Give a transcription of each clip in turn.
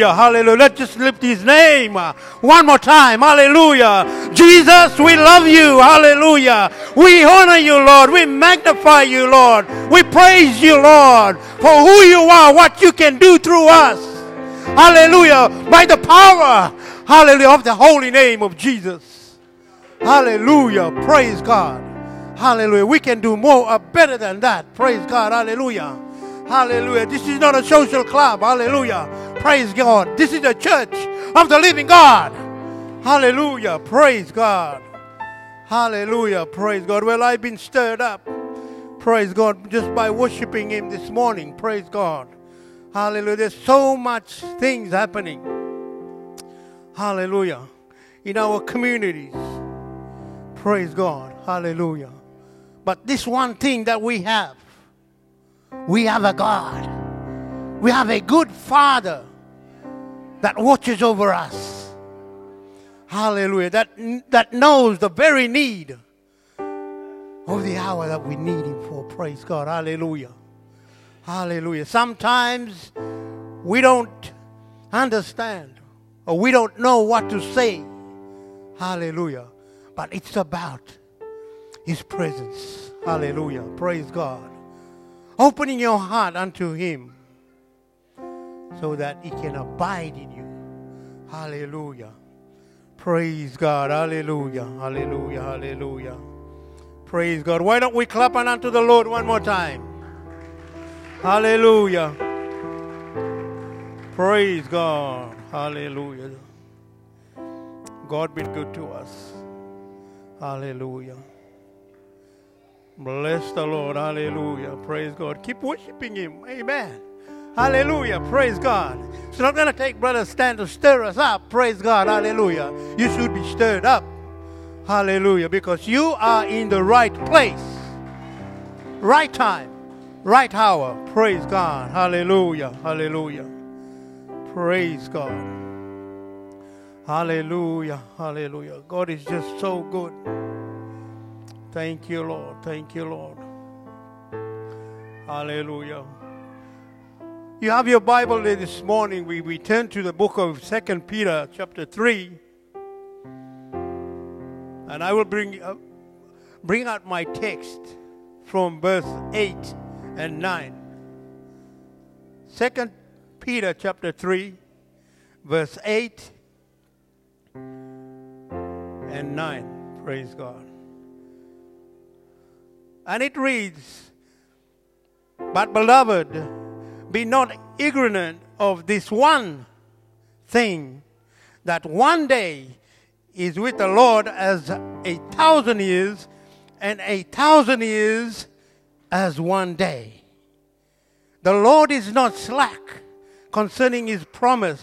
Hallelujah. Let's just lift his name uh, one more time. Hallelujah. Jesus, we love you. Hallelujah. We honor you, Lord. We magnify you, Lord. We praise you, Lord, for who you are, what you can do through us. Hallelujah. By the power, hallelujah, of the holy name of Jesus. Hallelujah. Praise God. Hallelujah. We can do more or better than that. Praise God. Hallelujah. Hallelujah. This is not a social club. Hallelujah. Praise God. This is the church of the living God. Hallelujah. Praise God. Hallelujah. Praise God. Well, I've been stirred up. Praise God. Just by worshiping Him this morning. Praise God. Hallelujah. There's so much things happening. Hallelujah. In our communities. Praise God. Hallelujah. But this one thing that we have, we have a God. We have a good Father that watches over us. Hallelujah. That, that knows the very need of the hour that we need Him for. Praise God. Hallelujah. Hallelujah. Sometimes we don't understand or we don't know what to say. Hallelujah. But it's about His presence. Hallelujah. Praise God. Opening your heart unto Him so that He can abide in you. Hallelujah. Praise God. Hallelujah. Hallelujah. Hallelujah. Praise God. Why don't we clap on unto the Lord one more time? Hallelujah. Praise God. Hallelujah. God been good to us. Hallelujah. Bless the Lord. Hallelujah. Praise God. Keep worshiping Him. Amen. Hallelujah. Praise God. It's not going to take Brother Stan to stir us up. Praise God. Hallelujah. You should be stirred up. Hallelujah. Because you are in the right place, right time, right hour. Praise God. Hallelujah. Hallelujah. Praise God. Hallelujah. Hallelujah. God is just so good. Thank you, Lord. Thank you, Lord. Hallelujah. You have your Bible this morning. We, we turn to the book of Second Peter, chapter 3. And I will bring, uh, bring out my text from verse 8 and 9. Second Peter, chapter 3, verse 8 and 9. Praise God. And it reads, But beloved, be not ignorant of this one thing, that one day is with the Lord as a thousand years, and a thousand years as one day. The Lord is not slack concerning his promise,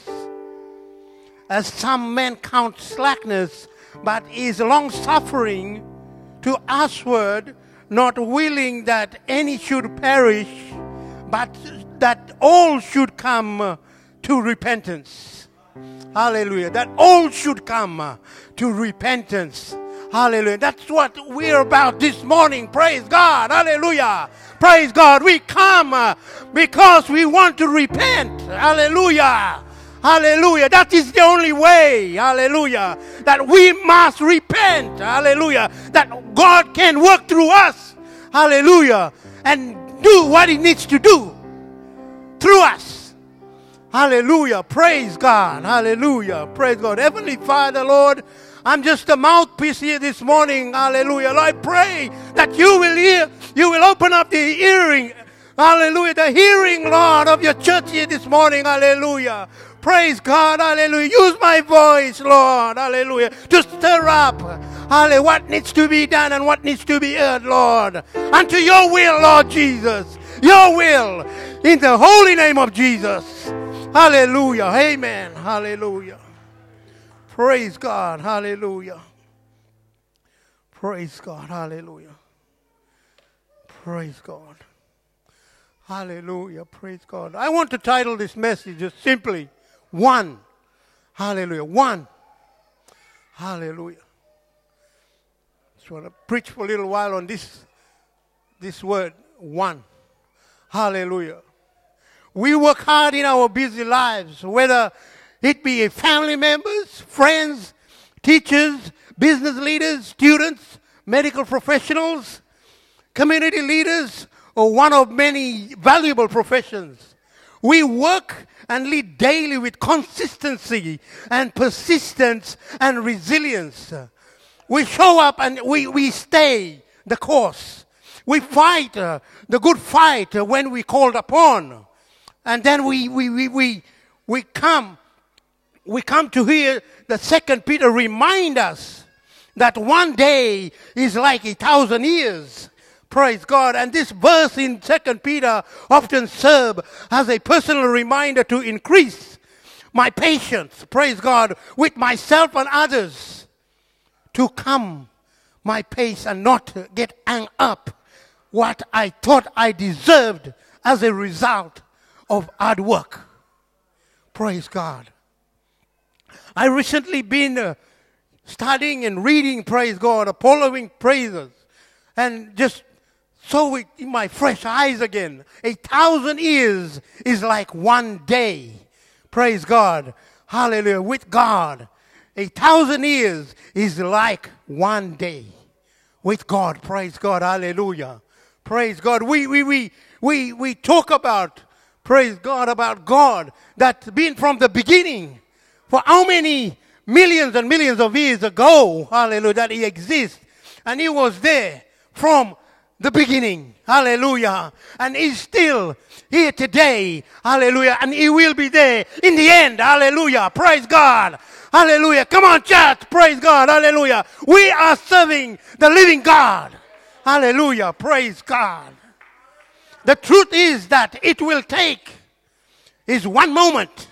as some men count slackness, but is long suffering to usward, not willing that any should perish, but that all should come to repentance. Hallelujah. That all should come to repentance. Hallelujah. That's what we're about this morning. Praise God. Hallelujah. Praise God. We come because we want to repent. Hallelujah. Hallelujah. That is the only way. Hallelujah. That we must repent. Hallelujah. That God can work through us. Hallelujah. And do what He needs to do through us. Hallelujah. Praise God. Hallelujah. Praise God. Heavenly Father, Lord, I'm just a mouthpiece here this morning. Hallelujah. Lord, I pray that you will hear, you will open up the hearing. Hallelujah. The hearing, Lord, of your church here this morning. Hallelujah. Praise God. Hallelujah. Use my voice, Lord. Hallelujah. To stir up. Hallelujah. What needs to be done and what needs to be heard, Lord. Unto your will, Lord Jesus. Your will. In the holy name of Jesus. Hallelujah. Amen. Hallelujah. Praise God. Hallelujah. Praise God. Hallelujah. Praise God. Hallelujah. Praise God. I want to title this message just simply One. Hallelujah. One. Hallelujah. Just want to preach for a little while on this, this word, one. Hallelujah. We work hard in our busy lives, whether it be family members, friends, teachers, business leaders, students, medical professionals, community leaders, or one of many valuable professions. We work and lead daily with consistency and persistence and resilience. We show up and we, we stay the course. We fight uh, the good fight uh, when we called upon. And then we, we, we, we, we come, we come to hear the second Peter remind us that one day is like a thousand years. Praise God. And this verse in Second Peter often serve as a personal reminder to increase my patience, praise God, with myself and others to come my pace and not get hung up what I thought I deserved as a result of hard work. Praise God. I recently been uh, studying and reading, praise God, following praises, and just saw it in my fresh eyes again. A thousand years is like one day. Praise God. Hallelujah. With God. A thousand years is like one day. With God. Praise God. Hallelujah. Praise God. We, we, we, we, we talk about, praise God, about God that's been from the beginning. For how many millions and millions of years ago, hallelujah, that He exists. And He was there from the beginning. Hallelujah. And he's still here today. Hallelujah. And he will be there in the end. Hallelujah. Praise God. Hallelujah. Come on, church. Praise God. Hallelujah. We are serving the living God. Hallelujah. Praise God. The truth is that it will take is one moment.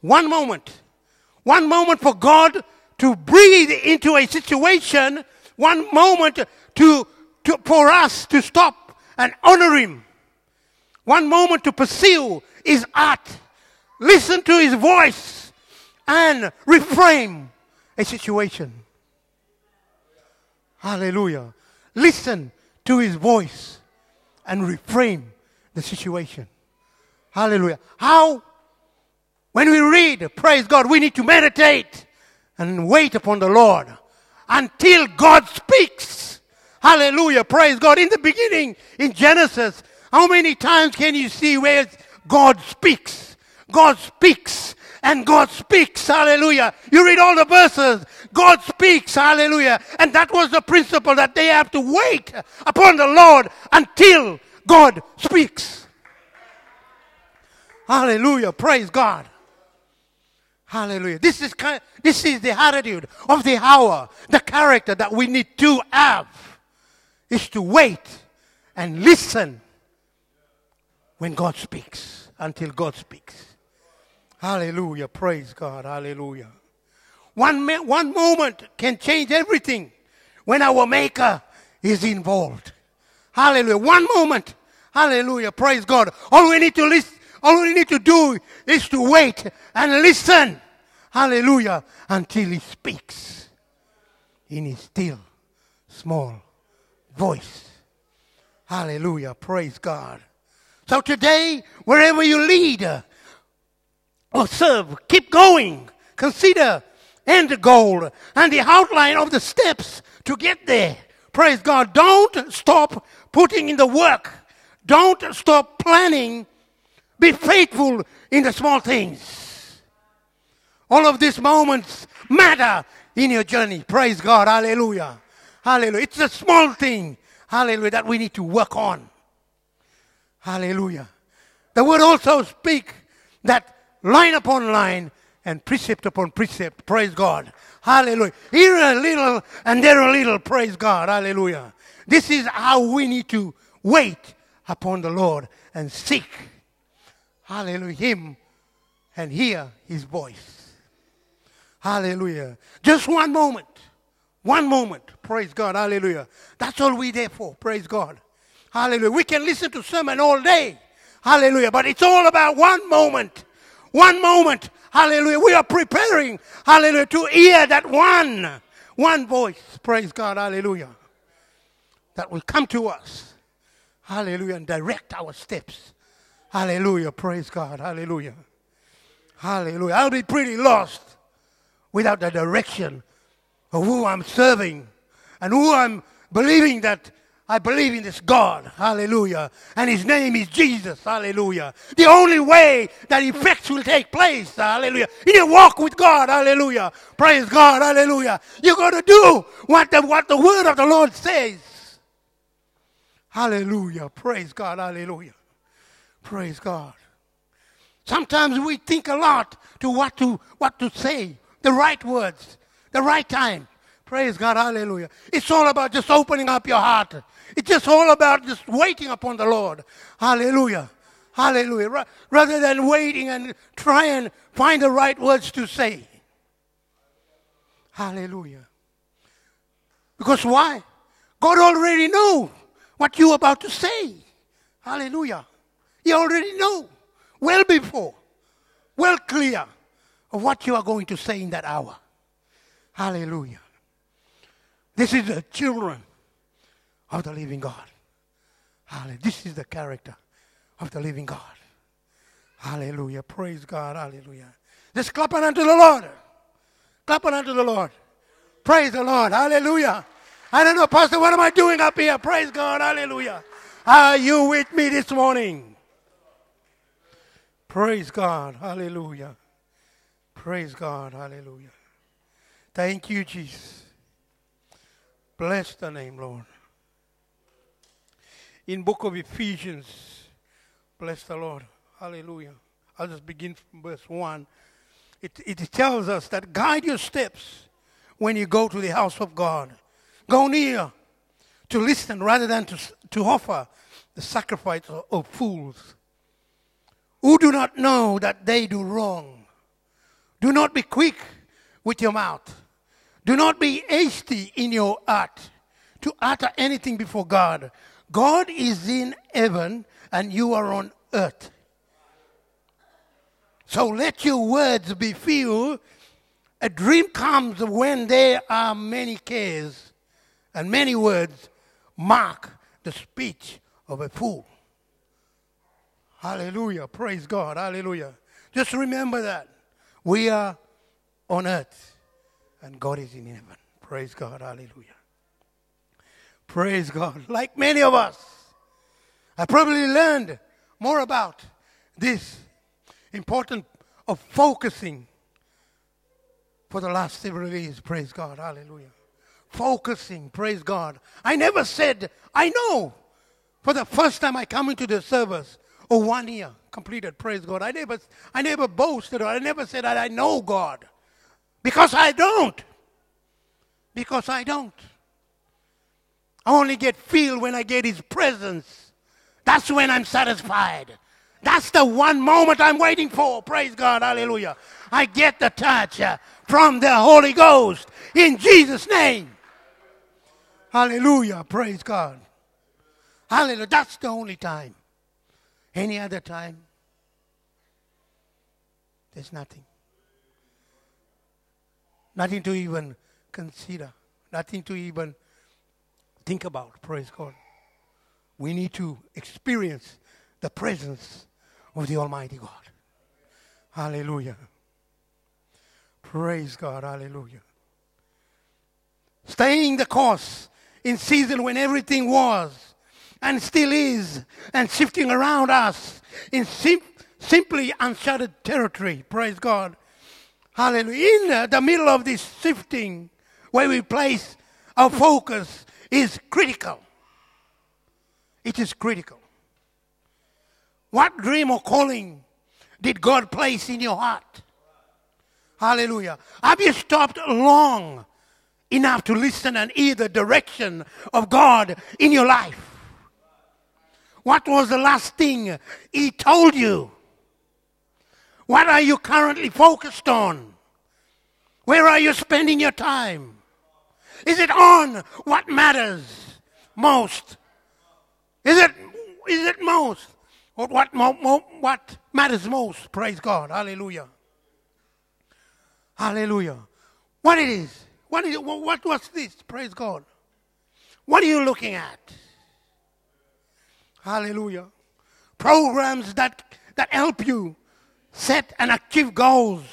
One moment. One moment for God to breathe into a situation. One moment to to, for us to stop and honor Him. One moment to pursue His art, listen to His voice, and reframe a situation. Hallelujah. Listen to His voice and reframe the situation. Hallelujah. How? When we read, praise God, we need to meditate and wait upon the Lord until God speaks. Hallelujah. Praise God. In the beginning, in Genesis, how many times can you see where God speaks? God speaks and God speaks. Hallelujah. You read all the verses. God speaks. Hallelujah. And that was the principle that they have to wait upon the Lord until God speaks. Hallelujah. Praise God. Hallelujah. This is, this is the attitude of the hour, the character that we need to have is to wait and listen when God speaks, until God speaks. Hallelujah. Praise God. Hallelujah. One, one moment can change everything when our Maker is involved. Hallelujah. One moment. Hallelujah. Praise God. All we need to listen, all we need to do is to wait and listen. Hallelujah. Until He speaks in His still small voice. Hallelujah. Praise God. So today, wherever you lead or serve, keep going. Consider and the goal and the outline of the steps to get there. Praise God. Don't stop putting in the work. Don't stop planning. Be faithful in the small things. All of these moments matter in your journey. Praise God. Hallelujah. Hallelujah. It's a small thing. Hallelujah. That we need to work on. Hallelujah. The word also speak that line upon line and precept upon precept. Praise God. Hallelujah. Here a little and there a little. Praise God. Hallelujah. This is how we need to wait upon the Lord and seek. Hallelujah. Him and hear his voice. Hallelujah. Just one moment. One moment. Praise God. Hallelujah. That's all we there for. Praise God. Hallelujah. We can listen to sermon all day. Hallelujah. But it's all about one moment. One moment. Hallelujah. We are preparing. Hallelujah. To hear that one. One voice. Praise God. Hallelujah. That will come to us. Hallelujah. And direct our steps. Hallelujah. Praise God. Hallelujah. Hallelujah. I'll be pretty lost without the direction of who I'm serving and who I'm believing that I believe in this God. Hallelujah. And his name is Jesus. Hallelujah. The only way that effects will take place. Hallelujah. In your walk with God. Hallelujah. Praise God. Hallelujah. You're going to do what the, what the word of the Lord says. Hallelujah. Praise God. Hallelujah. Praise God. Sometimes we think a lot to what to what to say, the right words, the right time. Praise God, hallelujah. It's all about just opening up your heart. It's just all about just waiting upon the Lord. Hallelujah. Hallelujah. Rather than waiting and try and find the right words to say. Hallelujah. Because why? God already knows what you're about to say. Hallelujah. He already know well before, well clear of what you are going to say in that hour. Hallelujah. This is the children of the living God. Hallelujah. This is the character of the living God. Hallelujah. Praise God. Hallelujah. Just clapping unto the Lord. Clapping unto the Lord. Praise the Lord. Hallelujah. I don't know, Pastor, what am I doing up here? Praise God. Hallelujah. Are you with me this morning? Praise God. Hallelujah. Praise God. Hallelujah. Thank you, Jesus. Bless the name, Lord. In book of Ephesians, bless the Lord. Hallelujah. I'll just begin from verse 1. It, it tells us that guide your steps when you go to the house of God. Go near to listen rather than to, to offer the sacrifice of, of fools who do not know that they do wrong. Do not be quick with your mouth. Do not be hasty in your heart to utter anything before God. God is in heaven and you are on earth. So let your words be few. A dream comes when there are many cares, and many words mark the speech of a fool. Hallelujah. Praise God. Hallelujah. Just remember that. We are on earth and God is in heaven. Praise God. Hallelujah. Praise God. Like many of us, I probably learned more about this important of focusing for the last several years. Praise God. Hallelujah. Focusing. Praise God. I never said, I know. For the first time I come into the service, or one year completed. Praise God. I never, I never boasted or I never said that I know God. Because I don't. Because I don't. I only get filled when I get His presence. That's when I'm satisfied. That's the one moment I'm waiting for. Praise God. Hallelujah. I get the touch uh, from the Holy Ghost in Jesus' name. Hallelujah. Praise God. Hallelujah. That's the only time. Any other time, there's nothing. Nothing to even consider, nothing to even think about. Praise God. We need to experience the presence of the Almighty God. Hallelujah. Praise God. Hallelujah. Staying the course in season when everything was and still is and shifting around us in sim- simply uncharted territory. Praise God. Hallelujah. In the middle of this shifting, where we place our focus is critical. It is critical. What dream or calling did God place in your heart? Hallelujah. Have you stopped long enough to listen and hear the direction of God in your life? What was the last thing he told you? What are you currently focused on? Where are you spending your time? Is it on what matters most? Is it, is it most? Or what, what matters most? Praise God. Hallelujah. Hallelujah. What it is? What, is, what was this? Praise God. What are you looking at? Hallelujah. programs that, that help you set and achieve goals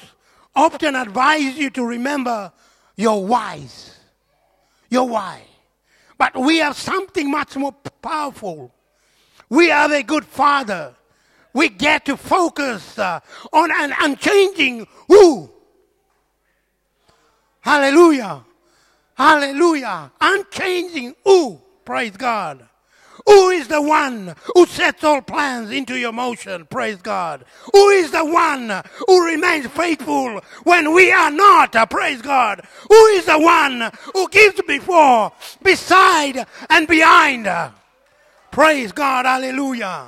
often advise you to remember your whys. Your why. But we have something much more powerful. We have a good father. We get to focus uh, on an unchanging who. Hallelujah. Hallelujah. Unchanging who. Praise God. Who is the one who sets all plans into your motion? Praise God. Who is the one who remains faithful when we are not? Praise God. Who is the one who gives before, beside, and behind? Praise God. Hallelujah.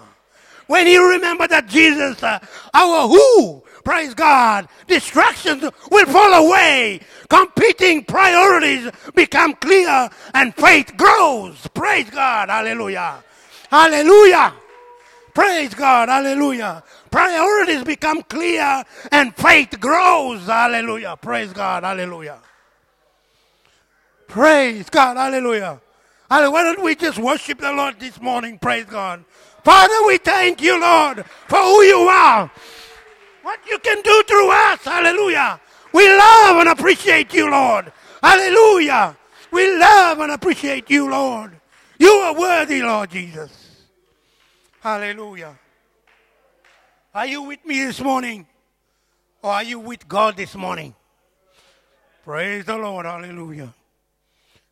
When you remember that Jesus, uh, our who, praise God, distractions will fall away. Competing priorities become clear and faith grows. Praise God. Hallelujah. Hallelujah. Praise God. Hallelujah. Priorities become clear and faith grows. Hallelujah. Praise God. Hallelujah. Praise God. Hallelujah. Hallelujah. Why don't we just worship the Lord this morning? Praise God. Father, we thank you, Lord, for who you are. What you can do through us. Hallelujah. We love and appreciate you, Lord. Hallelujah. We love and appreciate you, Lord. You are worthy, Lord Jesus. Hallelujah. Are you with me this morning? Or are you with God this morning? Praise the Lord. Hallelujah.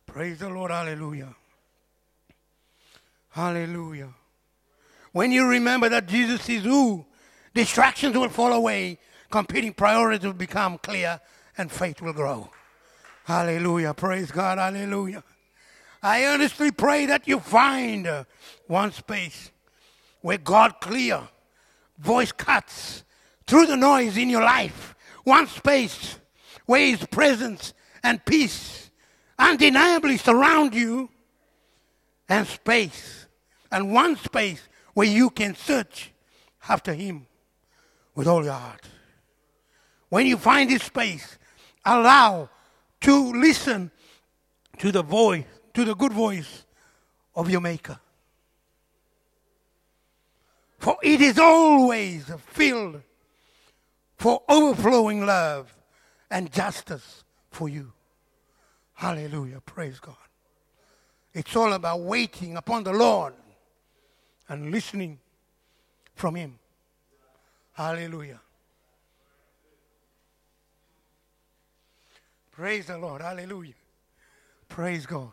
Praise the Lord. Hallelujah. Hallelujah. When you remember that Jesus is who, distractions will fall away, competing priorities will become clear, and faith will grow. Hallelujah. Praise God. Hallelujah. I earnestly pray that you find one space where God clear, voice cuts through the noise in your life. One space where His presence and peace undeniably surround you, and space, and one space where you can search after Him with all your heart. When you find this space, allow to listen to the voice, to the good voice of your Maker. For it is always filled for overflowing love and justice for you. Hallelujah. Praise God. It's all about waiting upon the Lord and listening from Him. Hallelujah. Praise the Lord. Hallelujah. Praise God.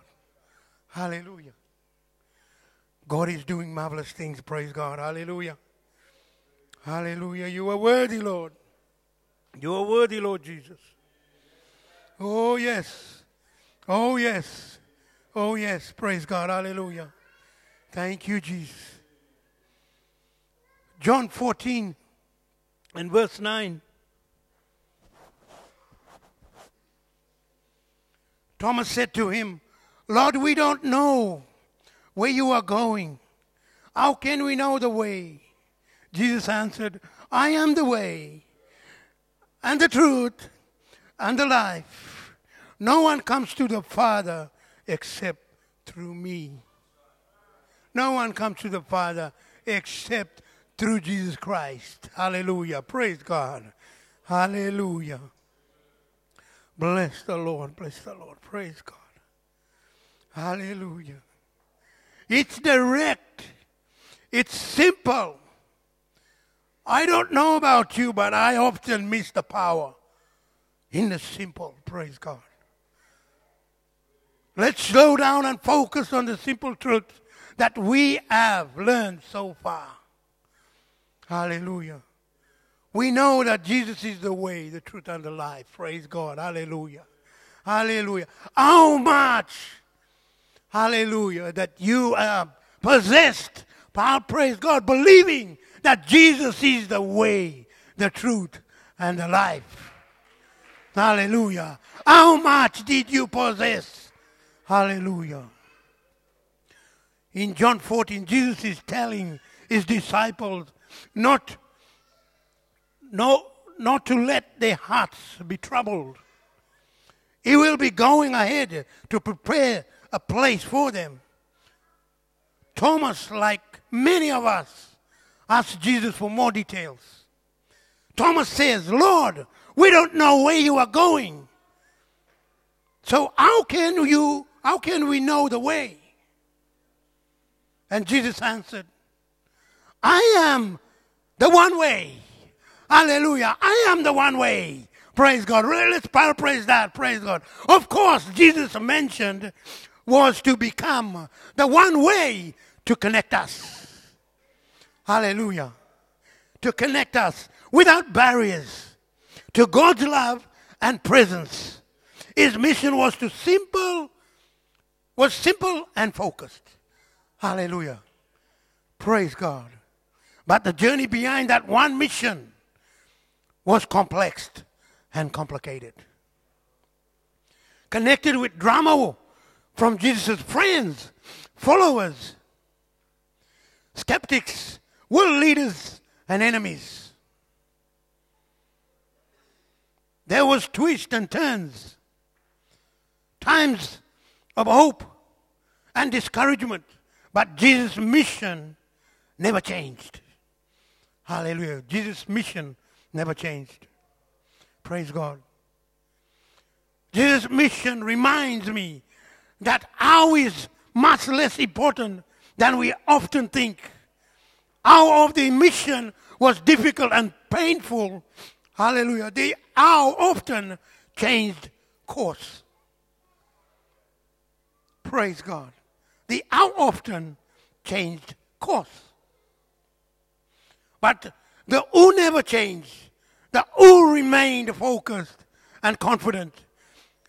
Hallelujah. God is doing marvelous things. Praise God. Hallelujah. Hallelujah. You are worthy, Lord. You are worthy, Lord Jesus. Oh, yes. Oh, yes. Oh, yes. Praise God. Hallelujah. Thank you, Jesus. John 14 and verse 9. Thomas said to him, Lord, we don't know where you are going. How can we know the way? Jesus answered, I am the way and the truth and the life. No one comes to the Father except through me. No one comes to the Father except through Jesus Christ. Hallelujah. Praise God. Hallelujah. Bless the Lord. Bless the Lord. Praise God. Hallelujah. It's direct. It's simple. I don't know about you, but I often miss the power in the simple. Praise God. Let's slow down and focus on the simple truth that we have learned so far. Hallelujah. We know that Jesus is the way, the truth, and the life. Praise God. Hallelujah. Hallelujah. How much, hallelujah, that you are possessed, Paul, praise God, believing that Jesus is the way, the truth, and the life. Hallelujah. How much did you possess? Hallelujah. In John 14, Jesus is telling his disciples not, no, not to let their hearts be troubled. He will be going ahead to prepare a place for them. Thomas, like many of us, asked Jesus for more details. Thomas says, Lord, we don't know where you are going. So how can you how can we know the way? And Jesus answered, I am the one way. Hallelujah. I am the one way. Praise God. Really, Let's paraphrase that. Praise God. Of course, Jesus mentioned was to become the one way to connect us. Hallelujah. To connect us without barriers to God's love and presence. His mission was to simple was simple and focused. Hallelujah. Praise God. But the journey behind that one mission was complex and complicated. Connected with drama from Jesus' friends, followers, skeptics, world leaders, and enemies. There was twists and turns, times of hope and discouragement, but Jesus' mission never changed. Hallelujah. Jesus' mission never changed. Praise God. Jesus' mission reminds me that how is much less important than we often think. How of the mission was difficult and painful. Hallelujah. The how often changed course. Praise God. The how often changed course. But the who never changed. The who remained focused and confident.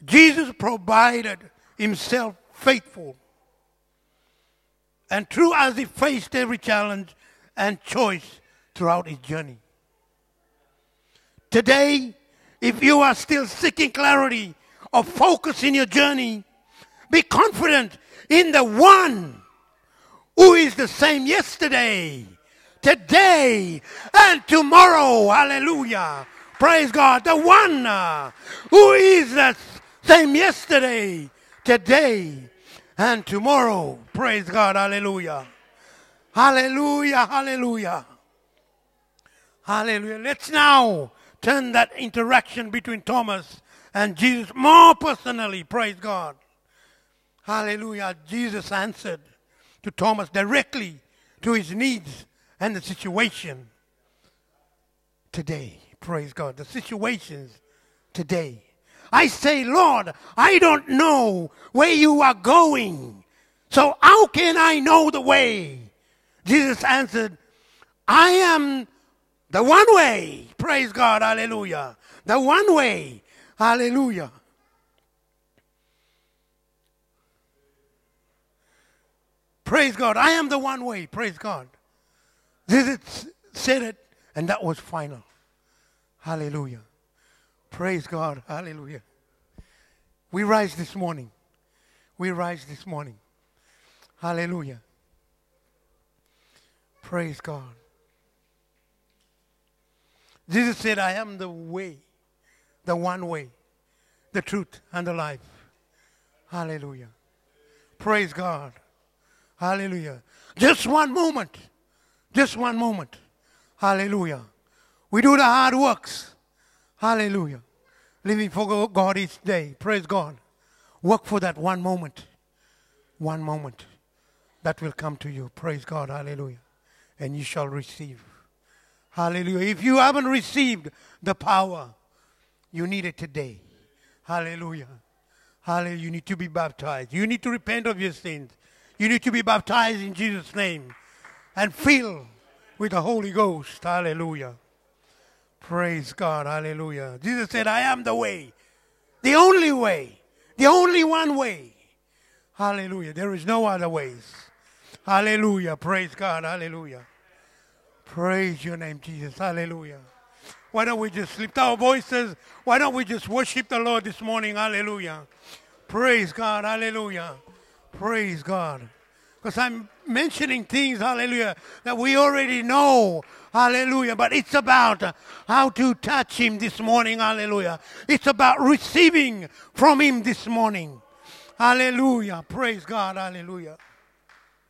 Jesus provided himself faithful. And true as he faced every challenge and choice throughout his journey. Today, if you are still seeking clarity or focus in your journey, be confident in the one who is the same yesterday, today, and tomorrow. Hallelujah. Praise God. The one uh, who is the same yesterday, today, and tomorrow. Praise God. Hallelujah. Hallelujah. Hallelujah. Hallelujah. Let's now turn that interaction between Thomas and Jesus more personally. Praise God. Hallelujah. Jesus answered to Thomas directly to his needs and the situation today. Praise God. The situations today. I say, Lord, I don't know where you are going. So how can I know the way? Jesus answered, I am the one way. Praise God. Hallelujah. The one way. Hallelujah. Praise God. I am the one way. Praise God. Jesus said it, and that was final. Hallelujah. Praise God. Hallelujah. We rise this morning. We rise this morning. Hallelujah. Praise God. Jesus said, I am the way, the one way, the truth, and the life. Hallelujah. Praise God. Hallelujah. Just one moment. Just one moment. Hallelujah. We do the hard works. Hallelujah. Living for God each day. Praise God. Work for that one moment. One moment that will come to you. Praise God. Hallelujah. And you shall receive. Hallelujah. If you haven't received the power, you need it today. Hallelujah. Hallelujah. You need to be baptized. You need to repent of your sins. You need to be baptized in Jesus' name and filled with the Holy Ghost. Hallelujah. Praise God. Hallelujah. Jesus said, I am the way, the only way, the only one way. Hallelujah. There is no other ways. Hallelujah. Praise God. Hallelujah. Praise your name, Jesus. Hallelujah. Why don't we just lift our voices? Why don't we just worship the Lord this morning? Hallelujah. Praise God. Hallelujah. Praise God. Because I'm mentioning things, hallelujah, that we already know. Hallelujah. But it's about how to touch Him this morning. Hallelujah. It's about receiving from Him this morning. Hallelujah. Praise God. Hallelujah.